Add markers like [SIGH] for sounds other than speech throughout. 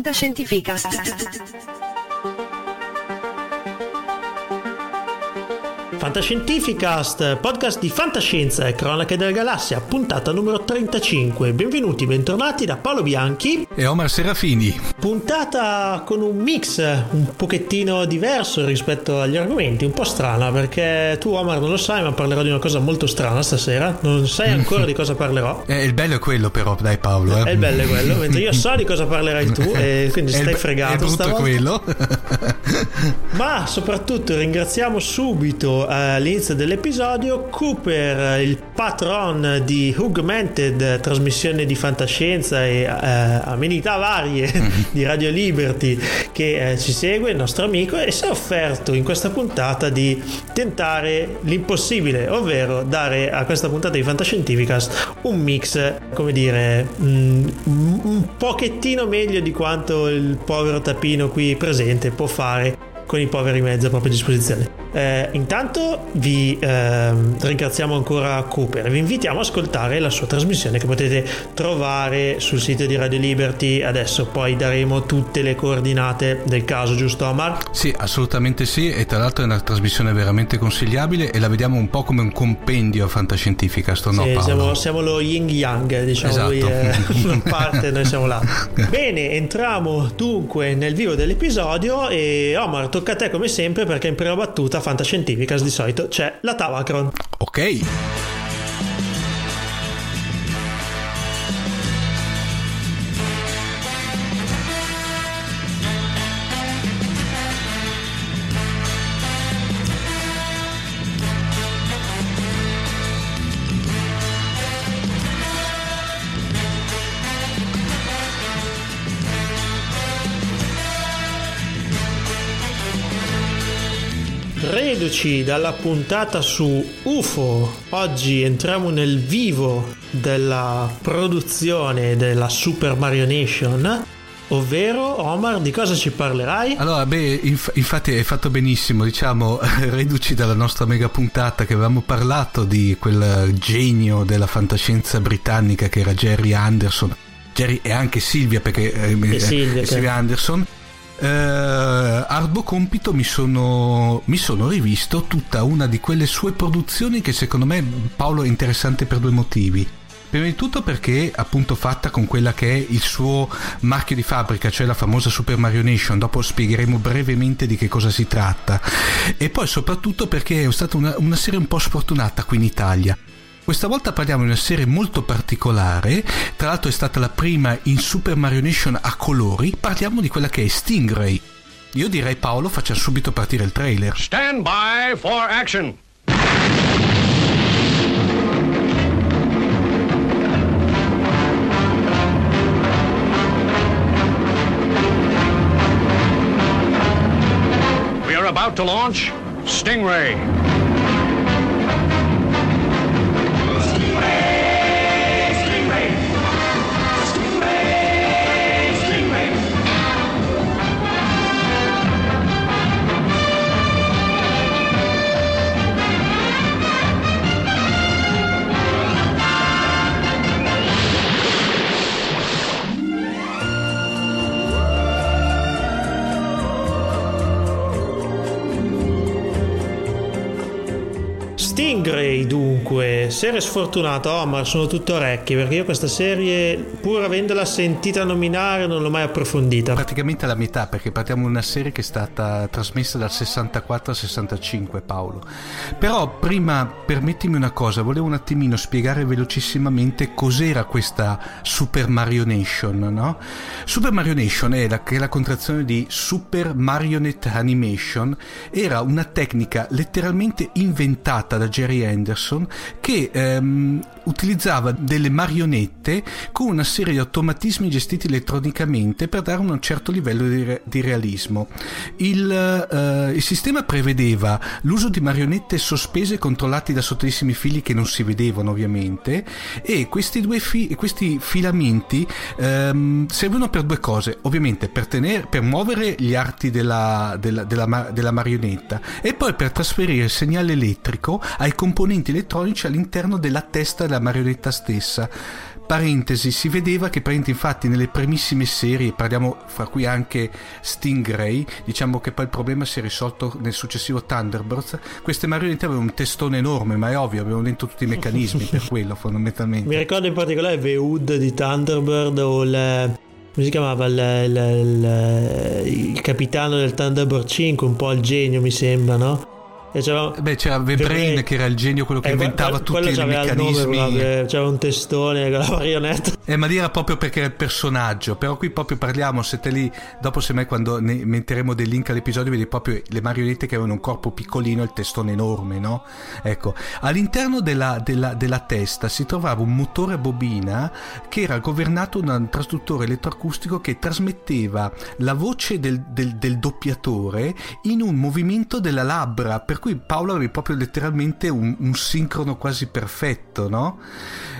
Fantascientificast. Fantascientificast, podcast di fantascienza e cronache della galassia, puntata numero 35. Benvenuti, bentornati da Paolo Bianchi e Omar Serafini. Puntata con un mix un pochettino diverso rispetto agli argomenti, un po' strana perché tu Omar non lo sai ma parlerò di una cosa molto strana stasera, non sai ancora di cosa parlerò. [LAUGHS] Eh, il bello è quello però, dai Paolo. Eh. il bello è quello, mentre io so di cosa parlerai tu e [LAUGHS] quindi stai fregato. È brutto stavolta. quello. [LAUGHS] ma soprattutto ringraziamo subito all'inizio dell'episodio Cooper, il patron di Augmented, trasmissione di fantascienza e eh, amenità varie [LAUGHS] di Radio Liberty che eh, ci segue, il nostro amico, e si è offerto in questa puntata di tentare l'impossibile, ovvero dare a questa puntata di Fantascientificast un mix, come dire, mm, un pochettino meglio di quanto il povero tapino qui presente può fare con i poveri mezzi a propria disposizione. Eh, intanto vi eh, ringraziamo ancora Cooper vi invitiamo ad ascoltare la sua trasmissione che potete trovare sul sito di Radio Liberty adesso poi daremo tutte le coordinate del caso giusto Omar? Sì assolutamente sì e tra l'altro è una trasmissione veramente consigliabile e la vediamo un po' come un compendio fantascientifica sto no sì? Siamo, siamo lo yin yang diciamo esatto. lui è [LAUGHS] una parte noi siamo là bene entriamo dunque nel vivo dell'episodio e Omar tocca a te come sempre perché in prima battuta fantascientificas di solito c'è la Tavacron. Ok. Reduci dalla puntata su UFO, oggi entriamo nel vivo della produzione della Super Mario Nation. Ovvero, Omar, di cosa ci parlerai? Allora, beh, inf- infatti hai fatto benissimo, diciamo, [LAUGHS] reduci dalla nostra mega puntata che avevamo parlato di quel genio della fantascienza britannica che era Jerry Anderson. Jerry e anche Silvia, perché eh, Silvia, Silvia Anderson Uh, arduo compito mi sono, mi sono rivisto tutta una di quelle sue produzioni che secondo me Paolo è interessante per due motivi. Prima di tutto perché appunto fatta con quella che è il suo marchio di fabbrica, cioè la famosa Super Mario Nation, dopo spiegheremo brevemente di che cosa si tratta. E poi soprattutto perché è stata una, una serie un po' sfortunata qui in Italia. Questa volta parliamo di una serie molto particolare, tra l'altro è stata la prima in Super Mario Nation a colori, parliamo di quella che è Stingray. Io direi Paolo facciamo subito partire il trailer. Stand by for action! We are about to launch Stingray. Stingray dunque, serie sfortunata Omar, sono tutto orecchi perché io questa serie pur avendola sentita nominare non l'ho mai approfondita. Praticamente la metà perché parliamo di una serie che è stata trasmessa dal 64 al 65 Paolo. Però prima permettimi una cosa, volevo un attimino spiegare velocissimamente cos'era questa Super Mario Nation, no? Super Mario Nation è la, che è la contrazione di Super Marionette Animation, era una tecnica letteralmente inventata da Jerry Anderson che ehm, utilizzava delle marionette con una serie di automatismi gestiti elettronicamente per dare un certo livello di, re- di realismo. Il, eh, il, sistema prevedeva l'uso di marionette sospese controllate da sottilissimi fili che non si vedevano ovviamente e questi due fi- questi filamenti ehm, servono per due cose, ovviamente per, tenere, per muovere gli arti della, della, della, della marionetta e poi per trasferire il segnale elettrico ai componenti elettronici all'interno della testa della marionetta stessa. Parentesi, si vedeva che infatti nelle primissime serie, parliamo fra cui anche Stingray, diciamo che poi il problema si è risolto nel successivo Thunderbirds, queste marionette avevano un testone enorme, ma è ovvio, avevano dentro tutti i meccanismi per [LAUGHS] quello fondamentalmente. Mi ricordo in particolare V-Hood di Thunderbird o il come si chiamava il, il, il, il, capitano del Thunderbird 5, un po' il genio mi sembra, no? C'era, Beh, c'era Vebrain che era il genio, quello che eh, inventava tutti i meccanismi. Nome, c'era un testone con la marionetta. Eh, ma lì era proprio perché era il personaggio. Però qui proprio parliamo, se te lì, dopo semmai quando ne metteremo dei link all'episodio, vedi proprio le marionette che avevano un corpo piccolino e il testone enorme, no? Ecco, all'interno della, della, della testa si trovava un motore a bobina che era governato da un trasduttore elettroacustico che trasmetteva la voce del, del, del doppiatore in un movimento della labbra. Per cui Paolo avevi proprio letteralmente un, un sincrono quasi perfetto, no?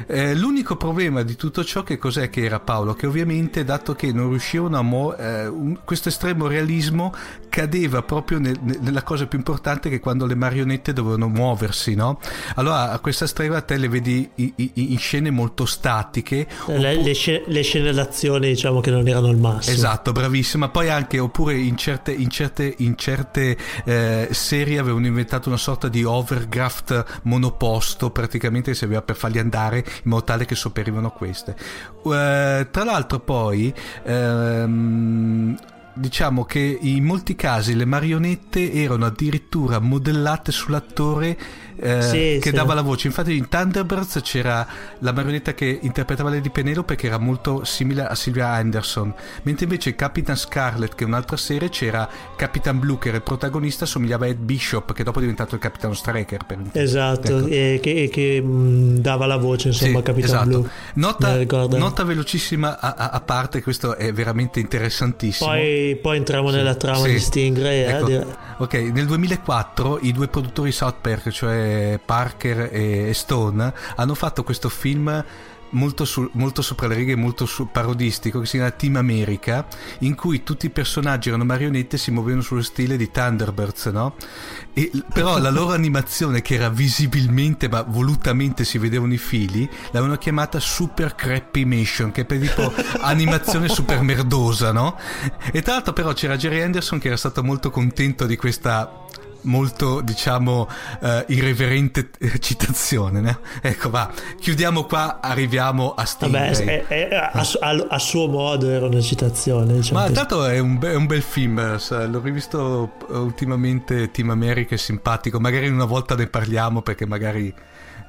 Eh, l'unico problema di tutto ciò che cos'è che era Paolo? Che ovviamente, dato che non riuscivano a mo- eh, un, questo estremo realismo cadeva proprio nel, nella cosa più importante che quando le marionette dovevano muoversi, no? Allora a questa strega te le vedi in, in, in scene molto statiche. Le, oppure... le, scene, le, scene, d'azione diciamo che non erano il massimo. Esatto, bravissima. Poi anche, oppure in certe, in certe, in certe eh, serie avevano inventato una sorta di overgraft monoposto praticamente che serviva per farli andare in modo tale che sopperivano queste. Uh, tra l'altro poi um, diciamo che in molti casi le marionette erano addirittura modellate sull'attore eh, sì, che sì. dava la voce. Infatti in Thunderbirds c'era la marionetta che interpretava Lady Penelope che era molto simile a Sylvia Anderson, mentre invece Capitan Scarlet, che è un'altra serie, c'era Capitan Blue che era il protagonista, somigliava a Ed Bishop che dopo è diventato il Capitan Striker. Per esatto, ecco. e che, che mh, dava la voce insomma sì, a Capitan esatto. Blue. Nota, nota velocissima a, a, a, parte, questo è veramente interessantissimo. Poi, poi entriamo nella trama di Stingray. Eh, ecco. ok, nel 2004 i due produttori South Park, cioè Parker e Stone hanno fatto questo film molto, su, molto sopra le righe, molto su, parodistico, che si chiama Team America, in cui tutti i personaggi erano marionette e si muovevano sullo stile di Thunderbirds, no? E, però la loro [LAUGHS] animazione, che era visibilmente ma volutamente si vedevano i fili, l'avevano chiamata Super Crappy Mation, che è per tipo animazione super merdosa, no? E tra l'altro però c'era Jerry Anderson che era stato molto contento di questa molto diciamo uh, irreverente eh, citazione né? ecco va. Chiudiamo qua arriviamo a Vabbè, è, è, a, a, a, suo modo era una citazione diciamo ma tanto è un, è un, bel film l'ho rivisto ultimamente Team America è simpatico. Magari una volta ne parliamo perché magari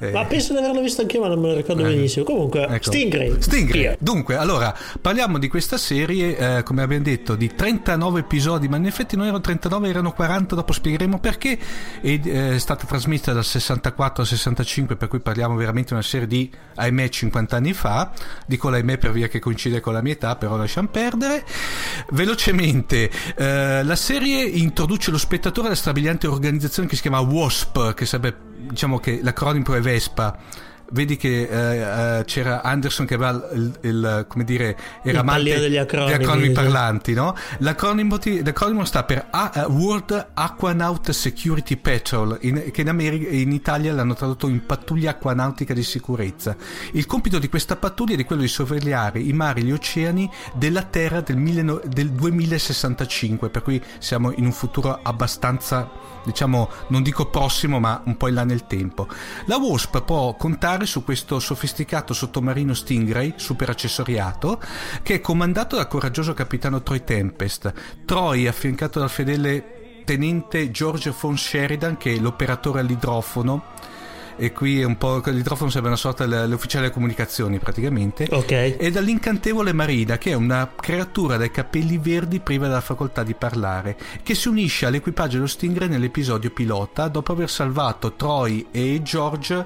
eh. Ma penso di averlo visto anche io, ma non me lo ricordo eh. benissimo. Comunque, ecco. Stingray. Stingray. Dunque, allora, parliamo di questa serie, eh, come abbiamo detto, di 39 episodi, ma in effetti non erano 39, erano 40, dopo spiegheremo perché. Ed, eh, è stata trasmessa dal 64 al 65, per cui parliamo veramente di una serie di, ahimè, 50 anni fa. Dico l'ahimè per via che coincide con la mia età, però lasciamo perdere. Velocemente, eh, la serie introduce lo spettatore alla strabiliante organizzazione che si chiama WASP, che sarebbe diciamo che l'acronimo è Vespa. Vedi che eh, eh, c'era Anderson che aveva il, il come dire era amante degli acronimi, degli acronimi parlanti no? l'acronimo, ti, l'acronimo sta per A, uh, World Aquanaut Security Patrol in, che in, America, in Italia l'hanno tradotto in pattuglia acquanautica di sicurezza. Il compito di questa pattuglia è quello di sorvegliare i mari e gli oceani della Terra del, mille, del 2065 per cui siamo in un futuro abbastanza diciamo non dico prossimo ma un po' in là nel tempo. La Wasp può contare su questo sofisticato sottomarino Stingray super accessoriato che è comandato dal coraggioso capitano Troy Tempest. Troy affiancato dal fedele tenente George von Sheridan che è l'operatore all'idrofono e qui è un po' l'idrofono sembra una sorta dell'ufficiale delle comunicazioni praticamente. Ok. E dall'incantevole Marina che è una creatura dai capelli verdi priva della facoltà di parlare che si unisce all'equipaggio dello Stingray nell'episodio pilota dopo aver salvato Troy e George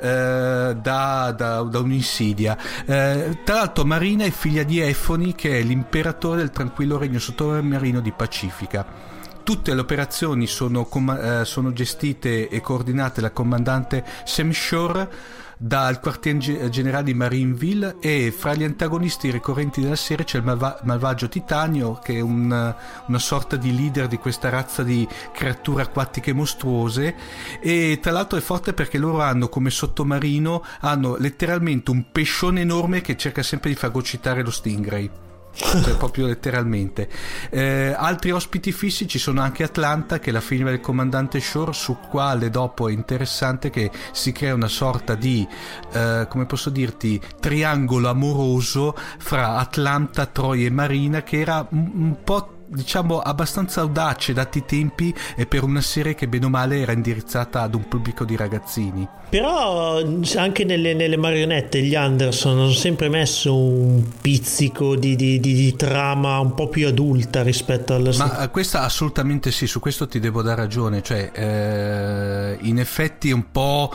eh, da, da, da, un'insidia. Eh, tra l'altro Marina è figlia di Effoni che è l'imperatore del tranquillo regno sottomarino di Pacifica Tutte le operazioni sono, com- eh, sono gestite e coordinate dal comandante Sam Shore dal quartier generale di Marineville e fra gli antagonisti ricorrenti della serie c'è il malva- malvagio Titanio che è un, una sorta di leader di questa razza di creature acquatiche mostruose. E tra l'altro è forte perché loro hanno come sottomarino hanno letteralmente un pescione enorme che cerca sempre di fagocitare lo stingray cioè proprio letteralmente. Eh, altri ospiti fissi ci sono anche Atlanta, che è la figlia del comandante Shore, su quale dopo è interessante che si crea una sorta di, eh, come posso dirti, triangolo amoroso fra Atlanta, Troia e Marina, che era un, un po' diciamo abbastanza audace dati i tempi e per una serie che bene o male era indirizzata ad un pubblico di ragazzini. Però anche nelle, nelle marionette gli Anderson hanno sempre messo un pizzico di, di, di, di trama un po' più adulta rispetto alla... Ma questa assolutamente sì, su questo ti devo dare ragione, cioè eh, in effetti un po'...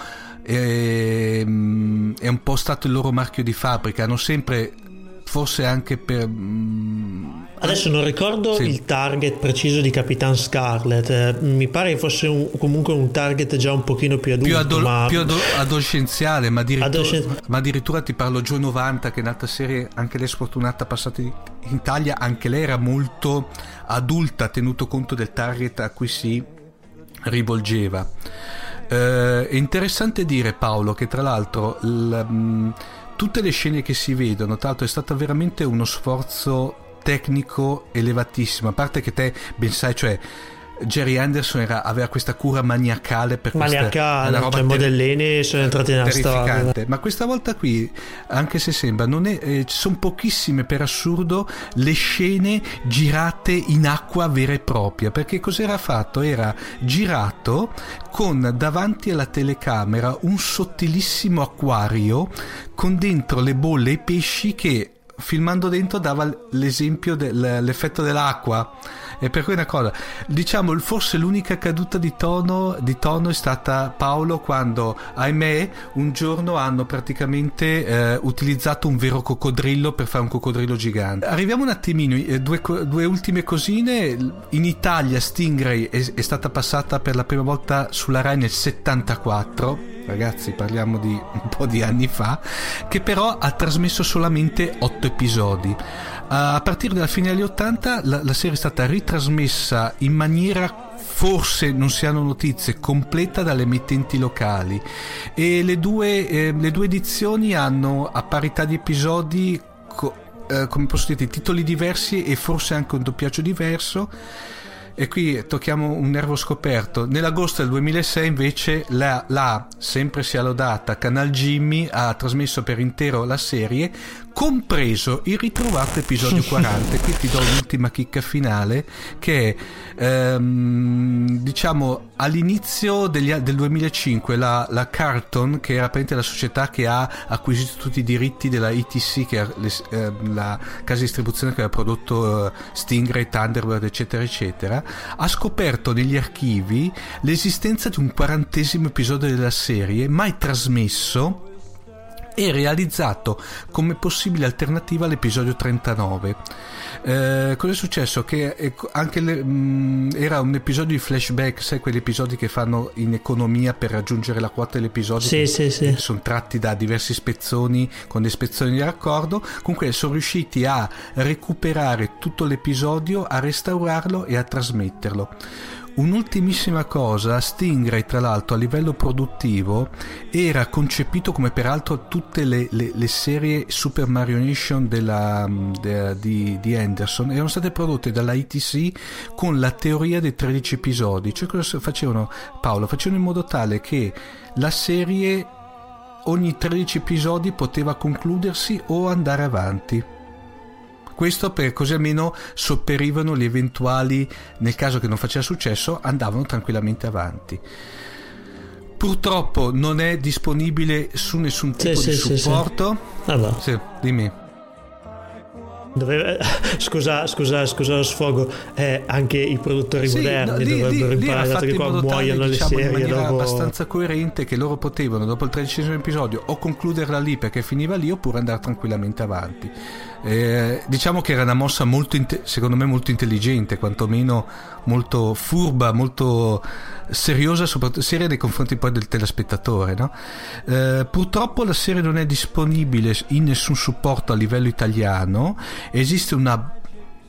Eh, è un po' stato il loro marchio di fabbrica, hanno sempre forse anche per... Mm, Adesso non ricordo sì. il target preciso di Capitan Scarlet, eh, mi pare che fosse un, comunque un target già un pochino più adulto. Più, adol- ma... più ado- adolescenziale, ma addirittura, Adolescen... ma addirittura, ti parlo Joe 90 che è un'altra serie, anche lei sfortunata, passata in Italia, anche lei era molto adulta tenuto conto del target a cui si rivolgeva. Eh, è interessante dire Paolo che tra l'altro... L, mh, tutte le scene che si vedono, tra l'altro è stato veramente uno sforzo tecnico elevatissimo, a parte che te ben sai, cioè Jerry Anderson era, aveva questa cura maniacale per maniacale, questa roba cioè, ter- modellini sono entrati nella storia. ma questa volta qui anche se sembra non è, eh, ci sono pochissime per assurdo le scene girate in acqua vera e propria. Perché cos'era fatto? era girato con davanti alla telecamera un sottilissimo acquario con dentro le bolle e i pesci che filmando dentro dava l'esempio dell'effetto dell'acqua e per cui una cosa diciamo forse l'unica caduta di tono, di tono è stata Paolo quando ahimè un giorno hanno praticamente eh, utilizzato un vero coccodrillo per fare un coccodrillo gigante arriviamo un attimino eh, due, due, ultime cosine in Italia Stingray è, è stata passata per la prima volta sulla Rai nel 74 ragazzi parliamo di un po' di anni fa, che però ha trasmesso solamente 8 episodi. A partire dalla fine degli 80 la, la serie è stata ritrasmessa in maniera forse non si hanno notizie completa dalle emittenti locali e le due, eh, le due edizioni hanno a parità di episodi co- eh, come posso dire titoli diversi e forse anche un doppiaggio diverso e qui tocchiamo un nervo scoperto. Nell'agosto del 2006 invece la, la sempre sia lodata Canal Jimmy ha trasmesso per intero la serie compreso il ritrovato episodio [LAUGHS] 40. Qui ti do l'ultima chicca finale che ehm, diciamo all'inizio degli, del 2005 la, la, Carton, che era la società che ha acquisito tutti i diritti della ETC, che è le, eh, la casa di distribuzione che aveva prodotto eh, Stingray, Thunderbird, eccetera, eccetera, ha scoperto negli archivi l'esistenza di un quarantesimo episodio della serie mai trasmesso e realizzato come possibile alternativa all'episodio 39. Eh, cosa è successo? Che anche le, mh, mm, era un episodio di flashback, sai quegli episodi che fanno in economia per raggiungere la quota dell'episodio? Sì, sì, sì. Sono tratti da diversi spezzoni con dei spezzoni di raccordo. Comunque sono riusciti a recuperare tutto l'episodio, a restaurarlo e a trasmetterlo. Un'ultimissima cosa, Stingray tra l'altro a livello produttivo era concepito come peraltro tutte le, le, le serie Super Mario Nation della, de, di, di, Anderson erano state prodotte dalla ITC con la teoria dei 13 episodi, cioè cosa facevano Paolo? Facevano in modo tale che la serie ogni 13 episodi poteva concludersi o andare avanti questo per così almeno sopperivano gli eventuali, nel caso che non faccia successo, andavano tranquillamente avanti. Purtroppo non è disponibile su nessun tipo sì, di sì, supporto. Sì, allora. sì, dimmi. Doveva, scusa, scusa, scusa lo sfogo, eh, anche i produttori sì, moderni no, dovrebbero lì, imparare, dato che qua muoiono le diciamo, serie. In maniera dopo... abbastanza coerente che loro potevano, dopo il tredicesimo episodio, o concluderla lì perché finiva lì, oppure andare tranquillamente avanti. Eh, diciamo che era una mossa molto, secondo me, molto intelligente, quantomeno molto furba, molto seriosa, soprattutto seria nei confronti poi del telespettatore. No? Eh, purtroppo la serie non è disponibile in nessun supporto a livello italiano, esiste una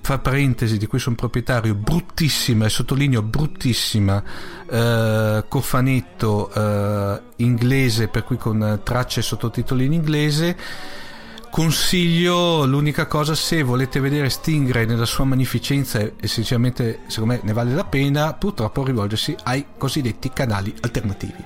fra parentesi di cui sono proprietario bruttissima e sottolineo bruttissima eh, cofanetto eh, inglese per cui con tracce e sottotitoli in inglese consiglio l'unica cosa se volete vedere Stingray nella sua magnificenza e sinceramente secondo me ne vale la pena purtroppo rivolgersi ai cosiddetti canali alternativi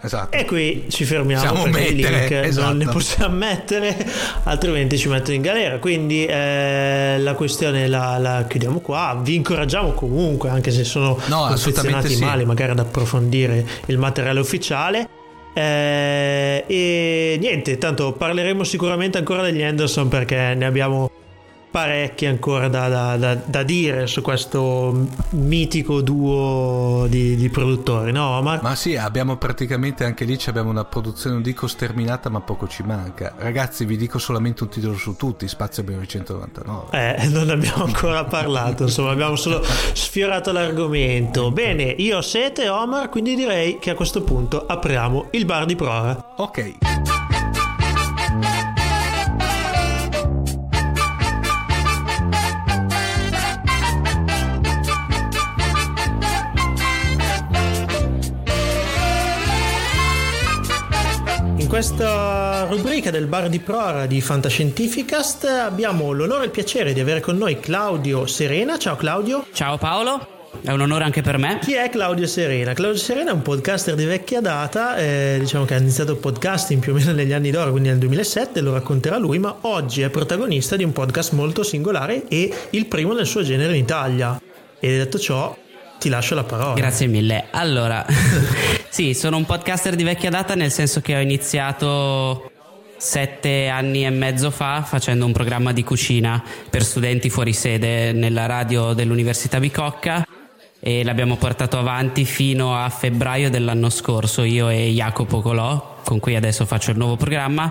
esatto. e qui ci fermiamo possiamo perché mettere, link esatto. non ne possiamo mettere altrimenti ci mettono in galera quindi eh, la questione la, la, chiudiamo qua vi incoraggiamo comunque anche se sono no, confezionati sì. male magari ad approfondire il materiale ufficiale eh, e niente, tanto parleremo sicuramente ancora degli Anderson perché ne abbiamo parecchi ancora da, da, da, da, dire su questo mitico duo di, di, produttori, no Omar? Ma sì, abbiamo praticamente anche lì abbiamo una produzione, non dico sterminata, ma poco ci manca. Ragazzi, vi dico solamente un titolo su tutti, Spazio 1999. Eh, [LAUGHS] non abbiamo ancora parlato, insomma, abbiamo solo sfiorato l'argomento. Bene, io ho sete, Omar, quindi direi che a questo punto apriamo il bar di prora. Ok. In questa rubrica del bar di prora di Fantascientificast abbiamo l'onore e il piacere di avere con noi Claudio Serena. Ciao Claudio. Ciao Paolo. È un onore anche per me. Chi è Claudio Serena? Claudio Serena è un podcaster di vecchia data, eh, diciamo che ha iniziato il podcasting più o meno negli anni d'oro, quindi nel 2007, lo racconterà lui, ma oggi è protagonista di un podcast molto singolare e il primo nel suo genere in Italia. E detto ciò, ti lascio la parola. Grazie mille. Allora, [LAUGHS] sì, sono un podcaster di vecchia data nel senso che ho iniziato sette anni e mezzo fa facendo un programma di cucina per studenti fuori sede nella radio dell'Università Bicocca e l'abbiamo portato avanti fino a febbraio dell'anno scorso io e Jacopo Colò con cui adesso faccio il nuovo programma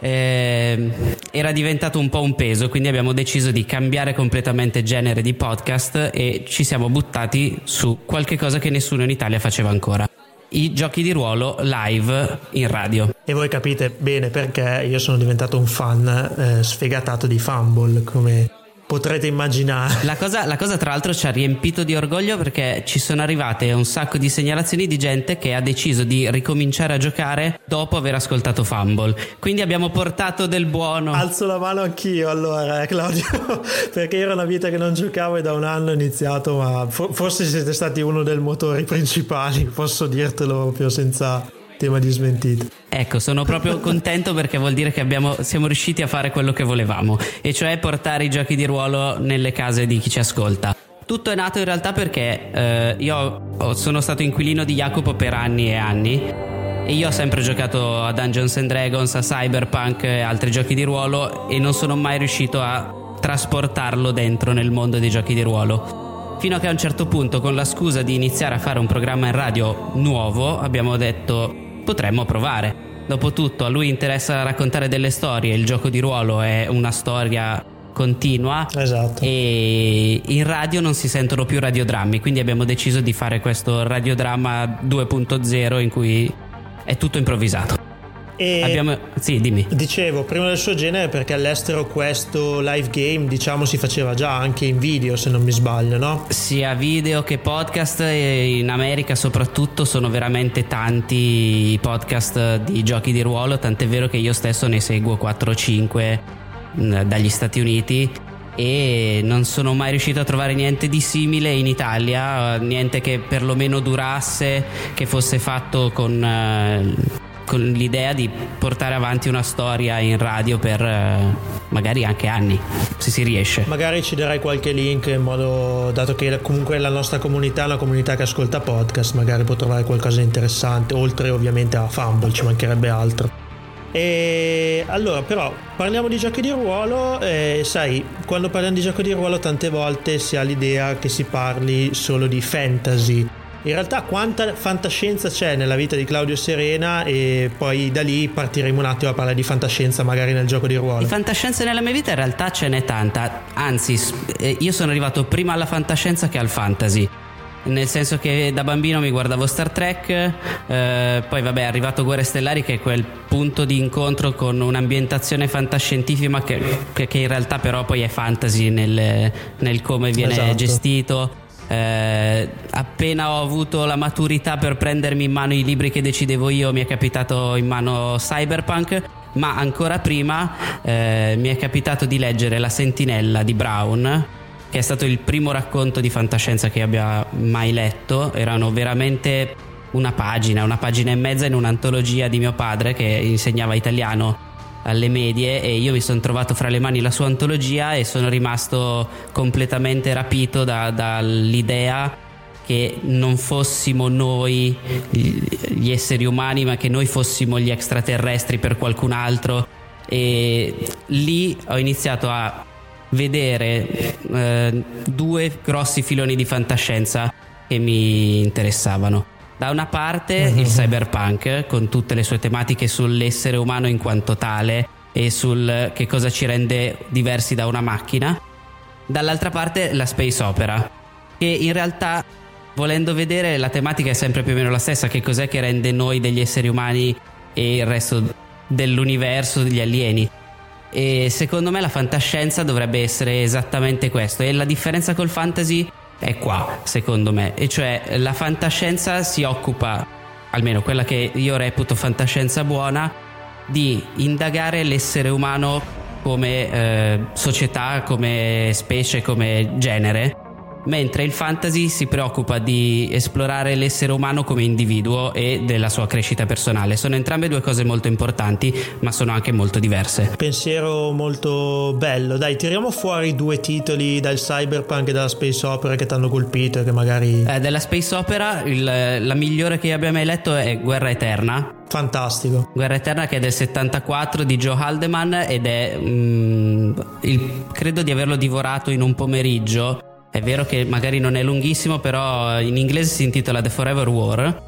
eh, era diventato un po' un peso, quindi abbiamo deciso di cambiare completamente genere di podcast e ci siamo buttati su qualche cosa che nessuno in Italia faceva ancora. I giochi di ruolo live in radio. E voi capite bene perché io sono diventato un fan eh, sfegatato di Fumble, come potrete immaginare. La cosa, la cosa, tra l'altro ci ha riempito di orgoglio perché ci sono arrivate un sacco di segnalazioni di gente che ha deciso di ricominciare a giocare dopo aver ascoltato Fumble. Quindi abbiamo portato del buono. Alzo la mano anch'io allora, eh, Claudio, [LAUGHS] perché era una vita che non giocavo e da un anno ho iniziato, ma forse siete stati uno dei motori principali, posso dirtelo proprio senza tema di smentita. Ecco, sono proprio [LAUGHS] contento perché vuol dire che abbiamo, siamo riusciti a fare quello che volevamo, e cioè portare i giochi di ruolo nelle case di chi ci ascolta. Tutto è nato in realtà perché eh, io sono stato inquilino di Jacopo per anni e anni e io ho sempre giocato a Dungeons and Dragons, a Cyberpunk e altri giochi di ruolo e non sono mai riuscito a trasportarlo dentro nel mondo dei giochi di ruolo. Fino a che a un certo punto, con la scusa di iniziare a fare un programma in radio nuovo, abbiamo detto potremmo provare. Dopotutto a lui interessa raccontare delle storie, il gioco di ruolo è una storia continua esatto. e in radio non si sentono più radiodrammi, quindi abbiamo deciso di fare questo radiodramma 2.0 in cui è tutto improvvisato. E Abbiamo... Sì, dimmi. Dicevo, prima del suo genere perché all'estero questo live game diciamo si faceva già anche in video se non mi sbaglio, no? Sia video che podcast in America soprattutto sono veramente tanti i podcast di giochi di ruolo, tant'è vero che io stesso ne seguo 4 o 5 dagli Stati Uniti e non sono mai riuscito a trovare niente di simile in Italia, niente che perlomeno durasse, che fosse fatto con, eh, con l'idea di portare avanti una storia in radio per eh, magari anche anni, se si riesce. Magari ci darai qualche link in modo, dato che comunque la nostra comunità è una comunità che ascolta podcast, magari può trovare qualcosa di interessante, oltre ovviamente a Fumble, ci mancherebbe altro. E allora, però, parliamo di giochi di ruolo. E sai, quando parliamo di giochi di ruolo, tante volte si ha l'idea che si parli solo di fantasy. In realtà, quanta fantascienza c'è nella vita di Claudio Serena, e poi da lì partiremo un attimo a parlare di fantascienza, magari nel gioco di ruolo. Di fantascienza nella mia vita in realtà ce n'è tanta. Anzi, io sono arrivato prima alla fantascienza che al fantasy nel senso che da bambino mi guardavo Star Trek, eh, poi vabbè è arrivato Guerre Stellari che è quel punto di incontro con un'ambientazione fantascientifica che, che in realtà però poi è fantasy nel, nel come viene esatto. gestito. Eh, appena ho avuto la maturità per prendermi in mano i libri che decidevo io mi è capitato in mano Cyberpunk ma ancora prima eh, mi è capitato di leggere La Sentinella di Brown che è stato il primo racconto di fantascienza che abbia mai letto. Erano veramente una pagina, una pagina e mezza in un'antologia di mio padre che insegnava italiano alle medie e io mi sono trovato fra le mani la sua antologia e sono rimasto completamente rapito da, dall'idea che non fossimo noi gli esseri umani ma che noi fossimo gli extraterrestri per qualcun altro e lì ho iniziato a vedere eh, due grossi filoni di fantascienza che mi interessavano. Da una parte il cyberpunk con tutte le sue tematiche sull'essere umano in quanto tale e sul che cosa ci rende diversi da una macchina. Dall'altra parte la space opera, che in realtà volendo vedere la tematica è sempre più o meno la stessa, che cos'è che rende noi degli esseri umani e il resto dell'universo degli alieni. E secondo me la fantascienza dovrebbe essere esattamente questo. E la differenza col fantasy è qua, secondo me. E cioè la fantascienza si occupa, almeno quella che io reputo fantascienza buona, di indagare l'essere umano come eh, società, come specie, come genere mentre il fantasy si preoccupa di esplorare l'essere umano come individuo e della sua crescita personale. Sono entrambe due cose molto importanti, ma sono anche molto diverse. Pensiero molto bello. Dai, tiriamo fuori due titoli dal cyberpunk e dalla space opera che ti hanno colpito e che magari... Eh, della space opera il, la migliore che abbia mai letto è Guerra Eterna. Fantastico. Guerra Eterna che è del 74 di Joe Haldeman ed è... Mm, il, credo di averlo divorato in un pomeriggio è vero che magari non è lunghissimo, però in inglese si intitola The Forever War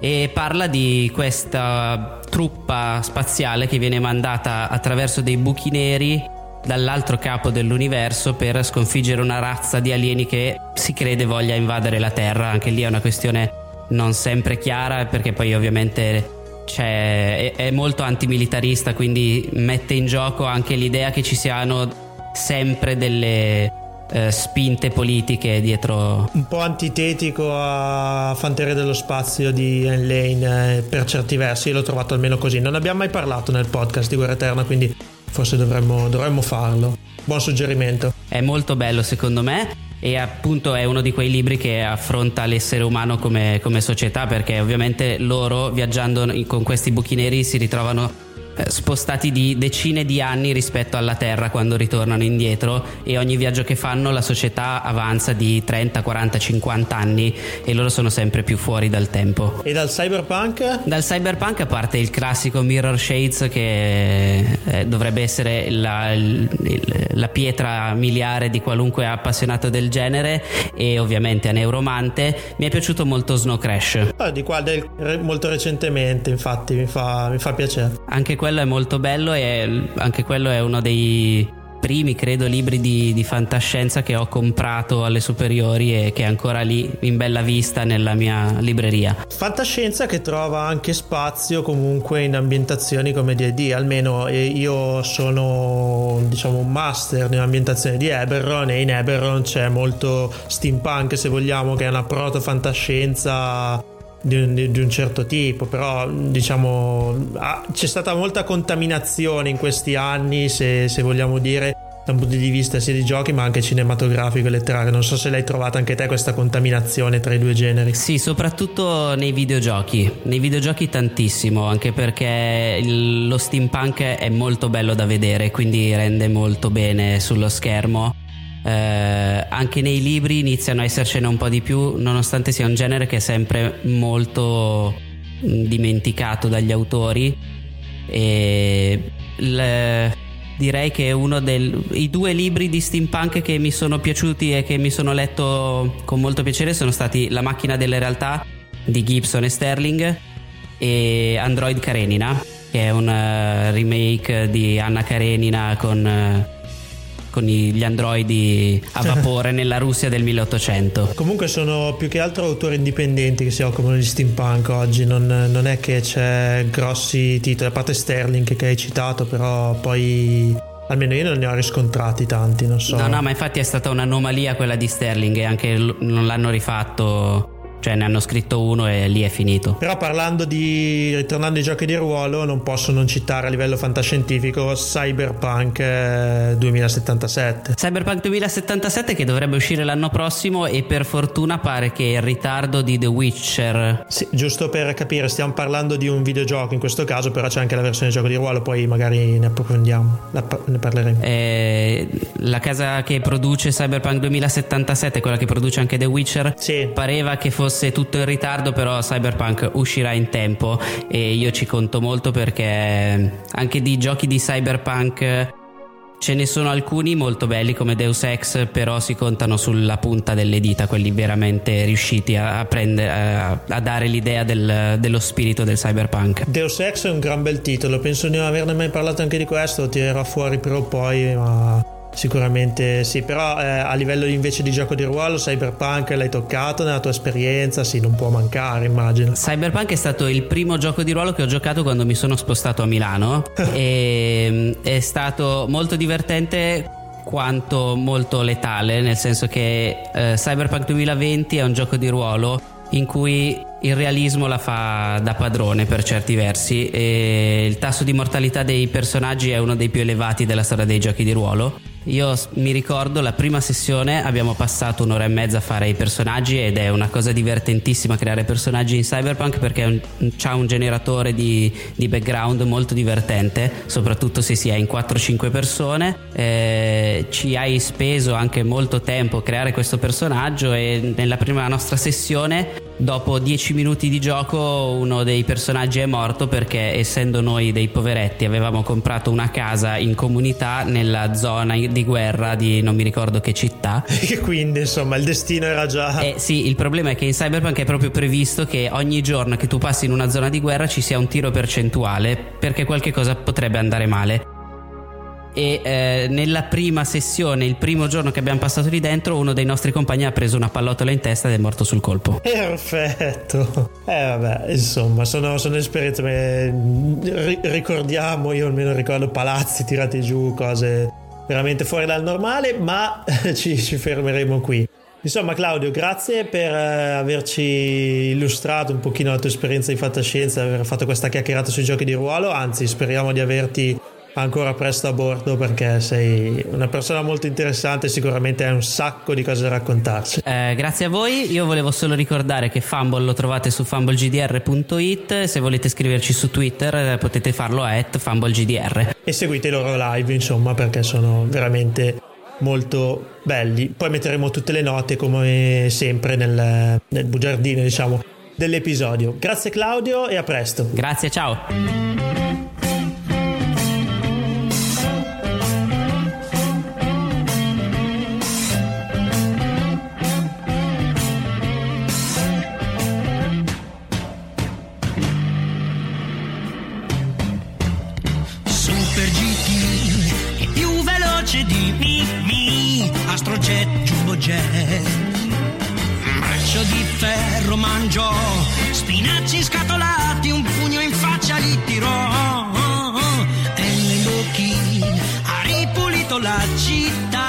e parla di questa truppa spaziale che viene mandata attraverso dei buchi neri dall'altro capo dell'universo per sconfiggere una razza di alieni che si crede voglia invadere la Terra. Anche lì è una questione non sempre chiara perché poi ovviamente è, è molto antimilitarista, quindi mette in gioco anche l'idea che ci siano sempre delle eh, spinte politiche dietro. Un po' antitetico a Fanteria dello Spazio di Anne Lane eh, per certi versi, l'ho trovato almeno così. Non abbiamo mai parlato nel podcast di Guerra Eterna, quindi forse dovremmo, dovremmo farlo. Buon suggerimento. È molto bello secondo me e appunto è uno di quei libri che affronta l'essere umano come, come società perché ovviamente loro viaggiando con questi buchi neri si ritrovano spostati di decine di anni rispetto alla Terra quando ritornano indietro e ogni viaggio che fanno la società avanza di 30, 40, 50 anni e loro sono sempre più fuori dal tempo. E dal cyberpunk? Dal cyberpunk a parte il classico Mirror Shades che eh, dovrebbe essere la, la, pietra miliare di qualunque appassionato del genere e ovviamente a Neuromante mi è piaciuto molto Snow Crash. Ah, di qua del, molto recentemente infatti mi fa, mi fa piacere. Anche quello è molto bello e anche quello è uno dei primi, credo, libri di, di, fantascienza che ho comprato alle superiori e che è ancora lì in bella vista nella mia libreria. Fantascienza che trova anche spazio comunque in ambientazioni come D&D, almeno io sono diciamo un master nell'ambientazione di Eberron e in Eberron c'è molto steampunk se vogliamo che è una proto fantascienza di un, di un, certo tipo, però diciamo ah, c'è stata molta contaminazione in questi anni, se, se, vogliamo dire, da un punto di vista sia di giochi ma anche cinematografico e letterario. Non so se l'hai trovata anche te questa contaminazione tra i due generi. Sì, soprattutto nei videogiochi, nei videogiochi tantissimo, anche perché il, lo steampunk è molto bello da vedere, quindi rende molto bene sullo schermo eh, anche nei libri iniziano a essercene un po' di più, nonostante sia un genere che è sempre molto mm, dimenticato dagli autori. E le, direi che uno dei due libri di steampunk che mi sono piaciuti e che mi sono letto con molto piacere sono stati La macchina delle realtà di Gibson e Sterling e Android Karenina, che è un uh, remake di Anna Karenina con uh, con gli androidi a vapore nella Russia del 1800. Comunque sono più che altro autori indipendenti che si occupano di steampunk oggi, non, non è che c'è grossi titoli, a parte Sterling che hai citato, però poi Almeno io non ne ho riscontrati tanti, non so. No, no, ma infatti è stata un'anomalia quella di Sterling e anche non l'hanno rifatto cioè ne hanno scritto uno e lì è finito. Però parlando di, ritornando ai giochi di ruolo, non posso non citare a livello fantascientifico Cyberpunk 2077. Eh, Cyberpunk 2077 che dovrebbe uscire l'anno prossimo e per fortuna pare che il ritardo di The Witcher. Sì, giusto per capire, stiamo parlando di un videogioco in questo caso, però c'è anche la versione gioco di ruolo, poi magari ne approfondiamo, ne parleremo. Eh, la casa che produce Cyberpunk 2077, quella che produce anche The Witcher, sì. pareva che fosse fosse tutto in ritardo, però Cyberpunk uscirà in tempo e io ci conto molto perché anche di giochi di Cyberpunk ce ne sono alcuni molto belli come Deus Ex, però si contano sulla punta delle dita, quelli veramente riusciti a, prendere, a, a dare l'idea del, dello spirito del cyberpunk. Deus Ex è un gran bel titolo, penso di non averne mai parlato anche di questo, tirerò fuori però poi, ma Sicuramente sì, però eh, a livello invece di gioco di ruolo, Cyberpunk l'hai toccato nella tua esperienza, sì, non può mancare, immagino. Cyberpunk è stato il primo gioco di ruolo che ho giocato quando mi sono spostato a Milano [LAUGHS] e mm, è stato molto divertente quanto molto letale, nel senso che eh, Cyberpunk 2020 è un gioco di ruolo in cui il realismo la fa da padrone per certi versi e il tasso di mortalità dei personaggi è uno dei più elevati della storia dei giochi di ruolo io mi ricordo la prima sessione abbiamo passato un'ora e mezza a fare i personaggi ed è una cosa divertentissima creare personaggi in cyberpunk perché c'ha un generatore di, di, background molto divertente, soprattutto se si è in 4-5 persone. Eh, ci hai speso anche molto tempo a creare questo personaggio e nella prima nostra sessione Dopo 10 minuti di gioco uno dei personaggi è morto perché essendo noi dei poveretti avevamo comprato una casa in comunità nella zona di guerra di non mi ricordo che città. [LAUGHS] E quindi insomma il destino era già... Eh sì, il problema è che in Cyberpunk è proprio previsto che ogni giorno che tu passi in una zona di guerra ci sia un tiro percentuale perché qualche cosa potrebbe andare male e eh, nella prima sessione, il primo giorno che abbiamo passato lì dentro, uno dei nostri compagni ha preso una pallottola in testa ed è morto sul colpo. Perfetto. Eh vabbè, insomma, sono, sono esperienze. Beh, ricordiamo, io almeno ricordo palazzi tirati giù, cose veramente fuori dal normale, ma [LAUGHS] ci, ci fermeremo qui. Insomma, Claudio, grazie per eh, averci illustrato un pochino la tua esperienza di fantascienza, aver fatto questa chiacchierata sui giochi di ruolo. Anzi, speriamo di averti ancora presto a bordo perché sei una persona molto interessante e sicuramente hai un sacco di cose da raccontarci. Eh, grazie a voi, io volevo solo ricordare che Fumble lo trovate su fumblegdr.it, se volete scriverci su Twitter eh, potete farlo a fumblegdr. E seguite i loro live insomma perché sono veramente molto belli. Poi metteremo tutte le note come sempre nel, nel bugiardino diciamo dell'episodio. Grazie Claudio e a presto. Grazie, ciao. Jet Braccio di ferro mangiò Spinaci scatolati Un pugno in faccia li tirò E nell'occhi ha ripulito la città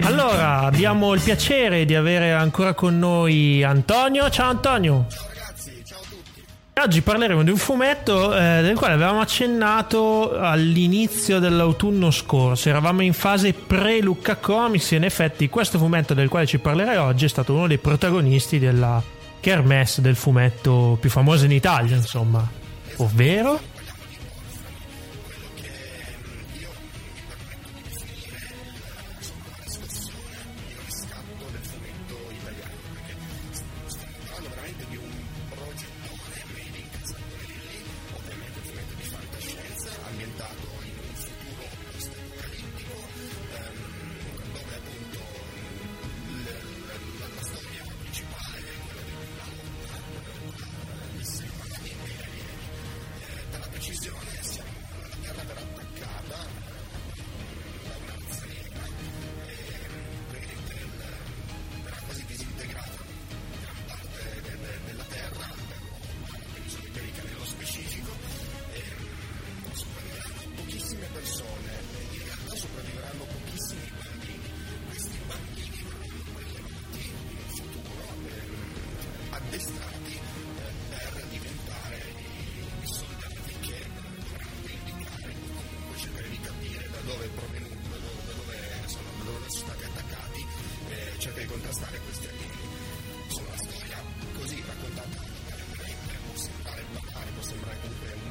Allora, abbiamo il piacere di avere ancora con noi Antonio. Ciao Antonio. Oggi parleremo di un fumetto eh, del quale avevamo accennato all'inizio dell'autunno scorso. Eravamo in fase pre-Lucca Comics e in effetti questo fumetto del quale ci parlerai oggi è stato uno dei protagonisti della kermesse del fumetto più famosa in Italia, insomma. Ovvero?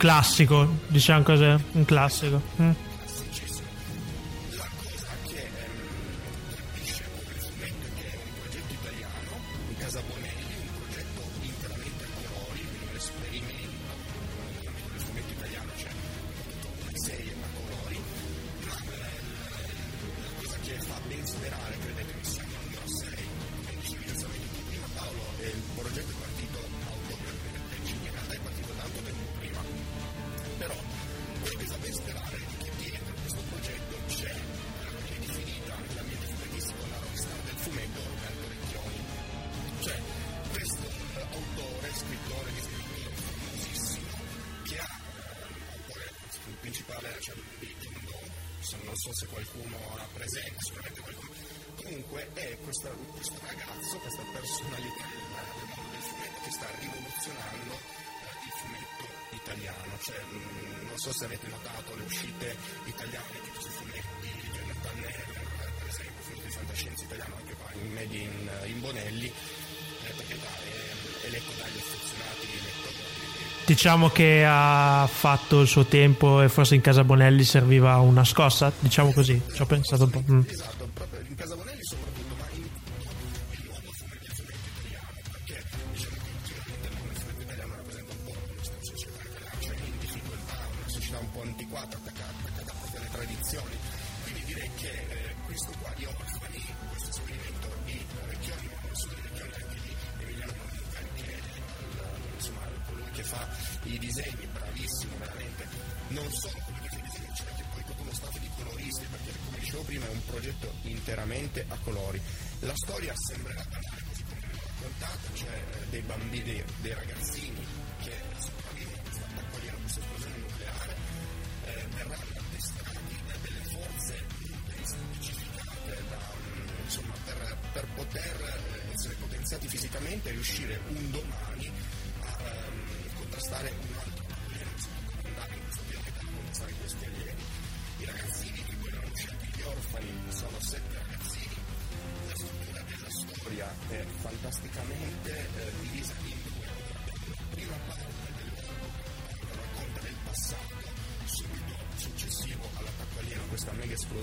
Classico, diciamo cos'è? Un classico. Mm. Non so se qualcuno ha presente, sicuramente qualcuno. Comunque è questa, questo ragazzo, questa personalità del mondo del fumetto che sta rivoluzionando eh, il fumetto italiano. Cioè, mh, non so se avete notato le uscite italiane di questi fumetti di Jonathan Neller, per esempio, fumetto di fantascienza italiano anche qua in in, in Bonelli, eh, diciamo che ha fatto il suo tempo e forse in casa Bonelli serviva una scossa, diciamo così, ci ho pensato un po'. Mm. Esatto,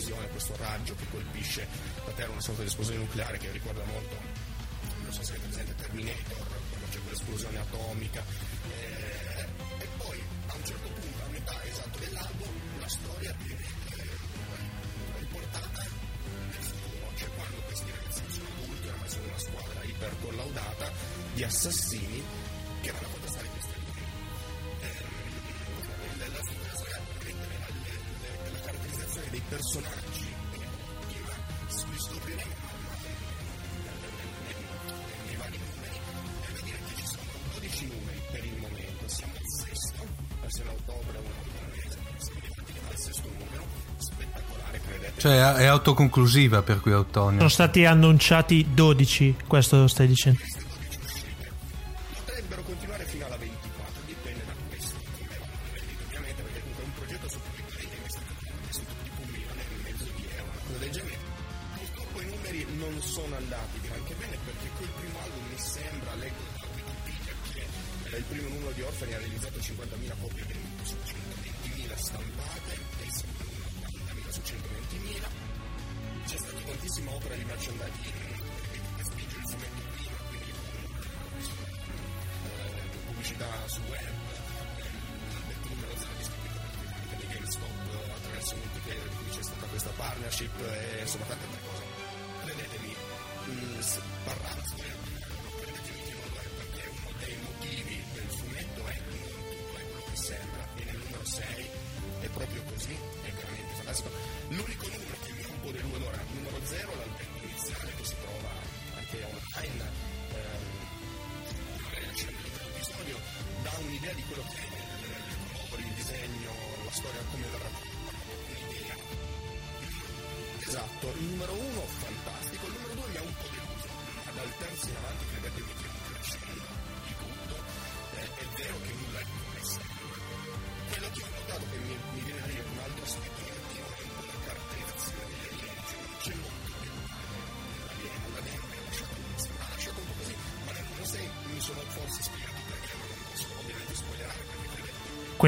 esplosione, questo raggio che colpisce la Terra, una sorta di esplosione nucleare che ricorda molto, non so se avete presente Terminator, quando c'è quell'esplosione atomica. Eh, e poi a un certo punto, a metà esatto dell'album, la storia viene eh, riportata nel futuro, cioè quando questi ragazzi sono adulti, ormai sono una squadra ipercollaudata di assassini che vanno a cioè è autoconclusiva per cui Autonio. Sono stati annunciati 12, questo stai dicendo.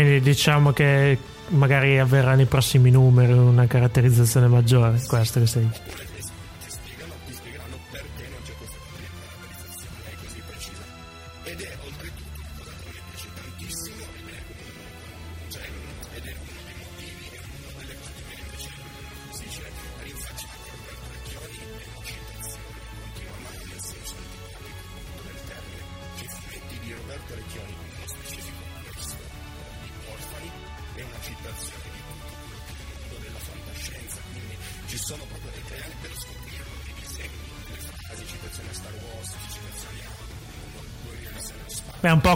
Quindi diciamo che magari avverrà nei prossimi numeri una caratterizzazione maggiore. Questo che stai.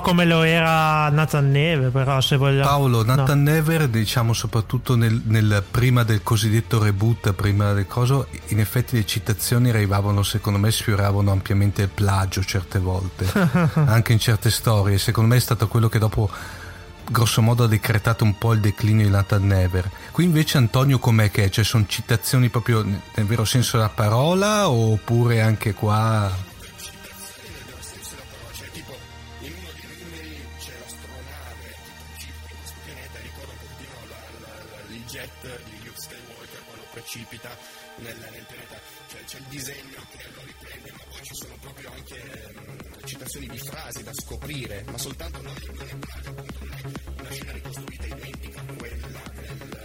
come lo era Nathan Never, però se vogliamo... Paolo, Nathan no. Never, diciamo soprattutto nel, nel, prima del cosiddetto reboot, prima del coso, in effetti le citazioni arrivavano, secondo me, sfioravano ampiamente il plagio certe volte, [LAUGHS] anche in certe storie. Secondo me è stato quello che dopo grosso modo ha decretato un po' il declino di Nathan Never. Qui invece Antonio com'è che è? Cioè sono citazioni proprio nel vero senso della parola oppure anche qua... aprire, ma soltanto una piccola parte, una scena ricostruita identica a quella del,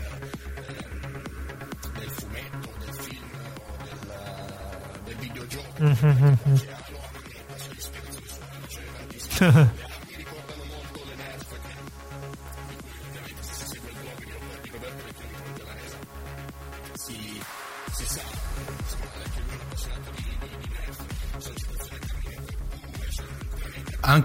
del fumetto, del film o del, del videogioco. Mm-hmm. [LAUGHS]